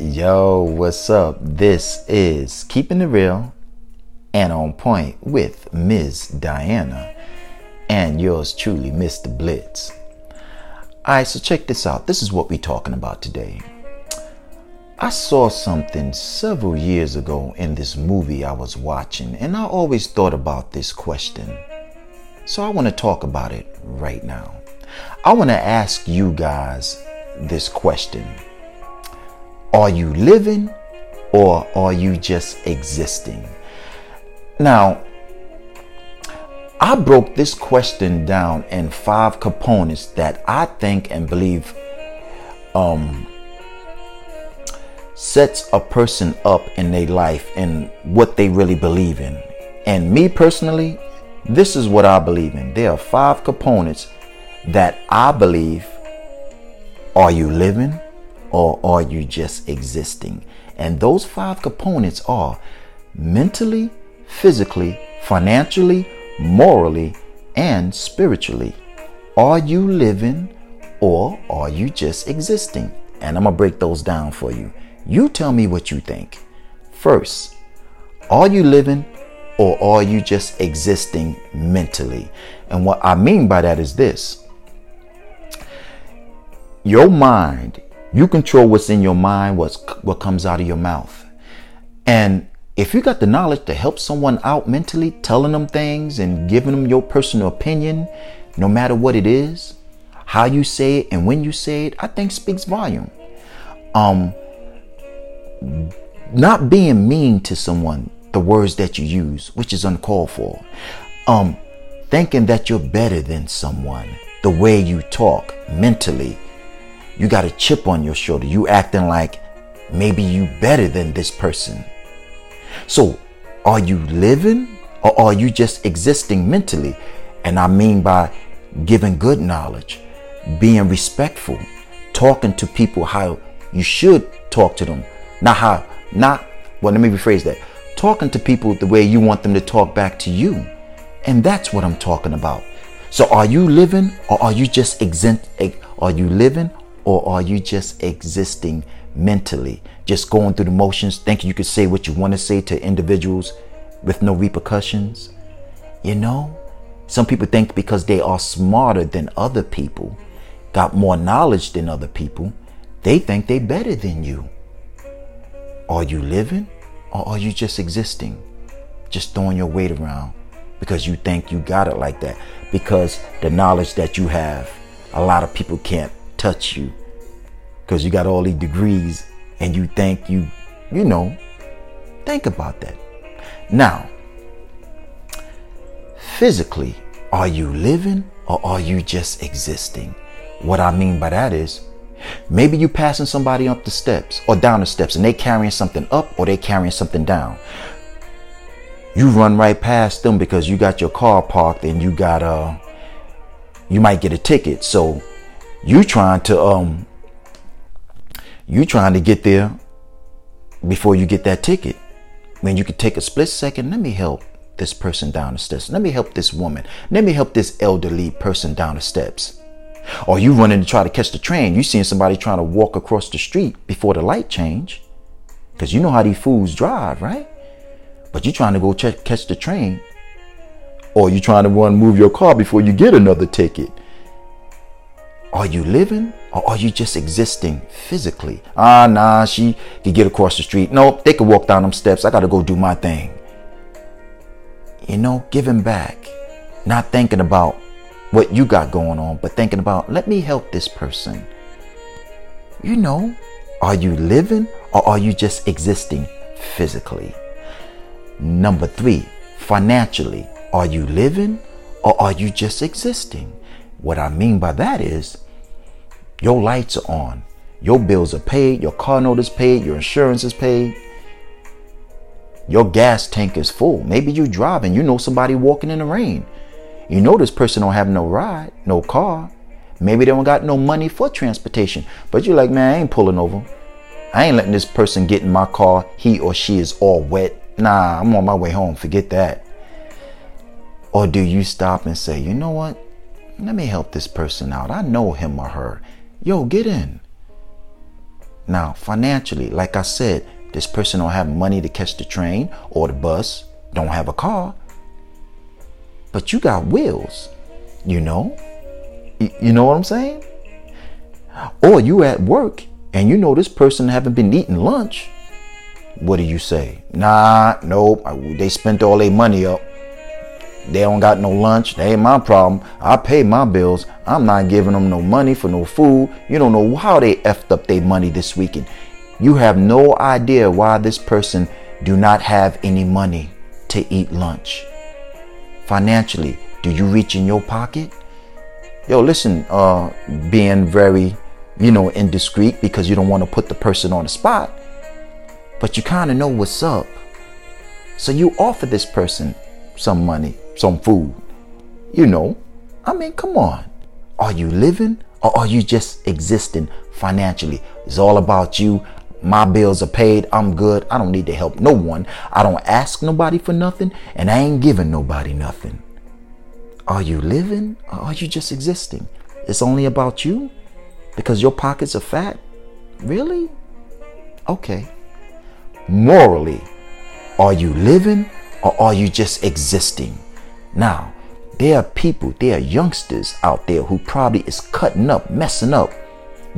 Yo, what's up? This is Keeping It Real and On Point with Ms. Diana and yours truly, Mr. Blitz. Alright, so check this out. This is what we're talking about today. I saw something several years ago in this movie I was watching, and I always thought about this question. So I want to talk about it right now. I want to ask you guys this question are you living or are you just existing? Now, I broke this question down in five components that I think and believe um, sets a person up in their life and what they really believe in. And me personally, this is what I believe in. There are five components that I believe are you living? or are you just existing? And those five components are mentally, physically, financially, morally, and spiritually. Are you living or are you just existing? And I'm going to break those down for you. You tell me what you think. First, are you living or are you just existing mentally? And what I mean by that is this your mind you control what's in your mind, what's what comes out of your mouth. And if you got the knowledge to help someone out mentally, telling them things and giving them your personal opinion, no matter what it is, how you say it and when you say it, I think speaks volume. Um not being mean to someone, the words that you use, which is uncalled for. Um thinking that you're better than someone, the way you talk mentally, you got a chip on your shoulder. You acting like maybe you better than this person. So are you living or are you just existing mentally? And I mean by giving good knowledge, being respectful, talking to people how you should talk to them. Not how, not, well, let me rephrase that. Talking to people the way you want them to talk back to you. And that's what I'm talking about. So are you living or are you just exempt? Are you living or are you just existing mentally, just going through the motions, thinking you could say what you want to say to individuals with no repercussions? You know, some people think because they are smarter than other people, got more knowledge than other people, they think they better than you. Are you living or are you just existing? Just throwing your weight around because you think you got it like that. Because the knowledge that you have, a lot of people can't touch you because you got all these degrees and you think you, you know, think about that. Now, physically, are you living or are you just existing? What I mean by that is maybe you passing somebody up the steps or down the steps and they carrying something up or they carrying something down. You run right past them because you got your car parked and you got uh you might get a ticket. So you trying to um you trying to get there before you get that ticket. When you could take a split second, let me help this person down the steps. Let me help this woman. Let me help this elderly person down the steps. Or you running to try to catch the train. You seeing somebody trying to walk across the street before the light change. Because you know how these fools drive, right? But you trying to go ch- catch the train. Or you trying to run move your car before you get another ticket. Are you living or are you just existing physically? Ah, nah, she could get across the street. No, they could walk down them steps. I got to go do my thing. You know, giving back, not thinking about what you got going on, but thinking about, let me help this person. You know, are you living or are you just existing physically? Number three, financially, are you living or are you just existing? What I mean by that is your lights are on, your bills are paid, your car note is paid, your insurance is paid, your gas tank is full. Maybe you're driving, you know somebody walking in the rain. You know this person don't have no ride, no car. Maybe they don't got no money for transportation. But you're like, man, I ain't pulling over. I ain't letting this person get in my car. He or she is all wet, Nah, I'm on my way home. Forget that. Or do you stop and say, you know what? Let me help this person out. I know him or her. Yo, get in. Now, financially, like I said, this person don't have money to catch the train or the bus, don't have a car. But you got wheels, you know? You know what I'm saying? Or you at work and you know this person haven't been eating lunch. What do you say? Nah, nope. They spent all their money up. They don't got no lunch. That ain't my problem. I pay my bills. I'm not giving them no money for no food. You don't know how they effed up their money this weekend. You have no idea why this person do not have any money to eat lunch. Financially, do you reach in your pocket? Yo, listen, uh, being very, you know, indiscreet because you don't want to put the person on the spot, but you kind of know what's up. So you offer this person some money, some food. You know, I mean, come on. Are you living or are you just existing financially? It's all about you. My bills are paid. I'm good. I don't need to help no one. I don't ask nobody for nothing and I ain't giving nobody nothing. Are you living or are you just existing? It's only about you because your pockets are fat? Really? Okay. Morally, are you living or are you just existing? Now, there are people, there are youngsters out there who probably is cutting up, messing up.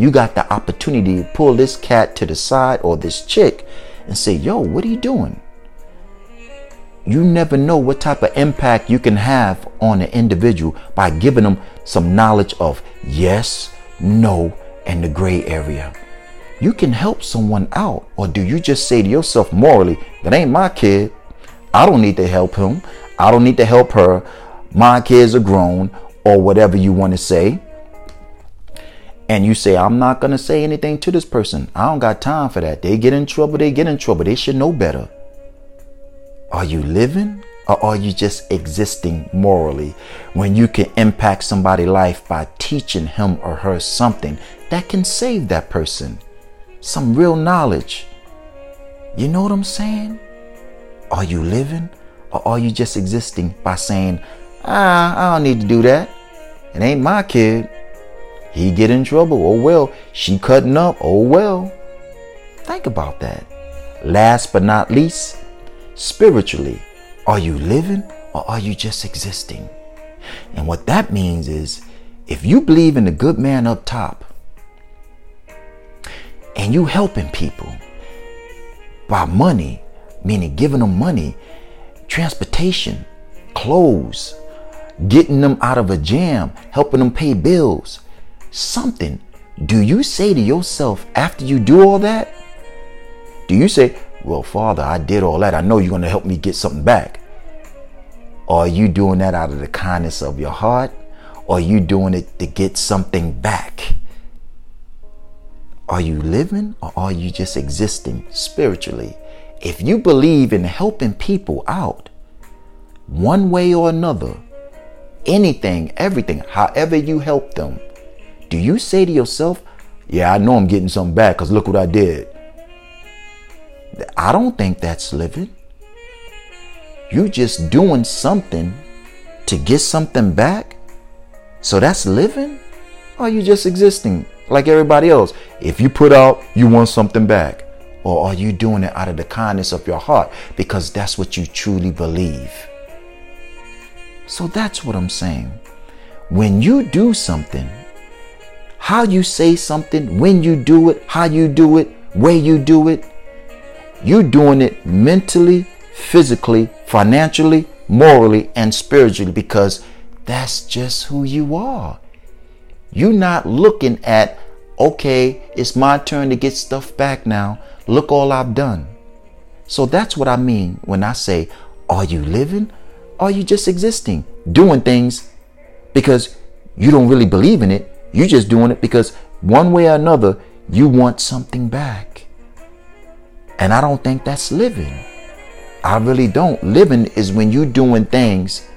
You got the opportunity to pull this cat to the side or this chick and say, yo, what are you doing? You never know what type of impact you can have on an individual by giving them some knowledge of yes, no, and the gray area. You can help someone out, or do you just say to yourself morally, that ain't my kid? I don't need to help him. I don't need to help her. My kids are grown, or whatever you want to say. And you say, I'm not going to say anything to this person. I don't got time for that. They get in trouble, they get in trouble. They should know better. Are you living or are you just existing morally when you can impact somebody's life by teaching him or her something that can save that person? Some real knowledge. You know what I'm saying? Are you living or are you just existing by saying, ah, I don't need to do that. It ain't my kid. He get in trouble. Oh well. She cutting up. Oh well. Think about that. Last but not least, spiritually, are you living or are you just existing? And what that means is if you believe in the good man up top and you helping people by money, meaning giving them money, transportation, clothes, getting them out of a jam, helping them pay bills, something. Do you say to yourself after you do all that? Do you say, Well, Father, I did all that. I know you're going to help me get something back. Or are you doing that out of the kindness of your heart? Or are you doing it to get something back? Are you living or are you just existing spiritually? If you believe in helping people out, one way or another, anything, everything, however you help them, do you say to yourself, Yeah, I know I'm getting something back because look what I did? I don't think that's living. You're just doing something to get something back? So that's living? Or are you just existing like everybody else? If you put out, you want something back. Or are you doing it out of the kindness of your heart because that's what you truly believe? So that's what I'm saying. When you do something, how you say something, when you do it, how you do it, where you do it, you're doing it mentally, physically, financially, morally, and spiritually because that's just who you are. You're not looking at, okay, it's my turn to get stuff back now. Look all I've done. So that's what I mean when I say, are you living? Are you just existing? Doing things because you don't really believe in it. You're just doing it because one way or another, you want something back. And I don't think that's living. I really don't. Living is when you're doing things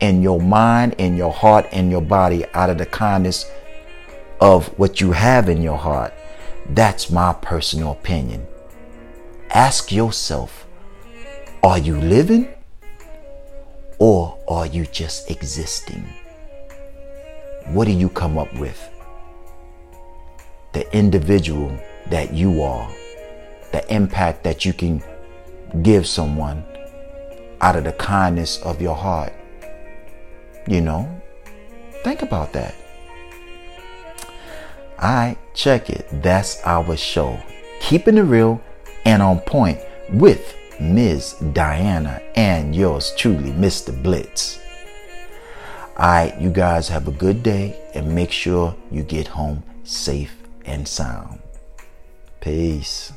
in your mind, in your heart, in your body out of the kindness of what you have in your heart. That's my personal opinion. Ask yourself, Are you living or are you just existing? What do you come up with? The individual that you are, the impact that you can give someone out of the kindness of your heart. You know, think about that. I check it. That's our show. Keeping it real and on point with Ms. Diana and yours truly, Mr. Blitz. All right, you guys have a good day and make sure you get home safe and sound. Peace.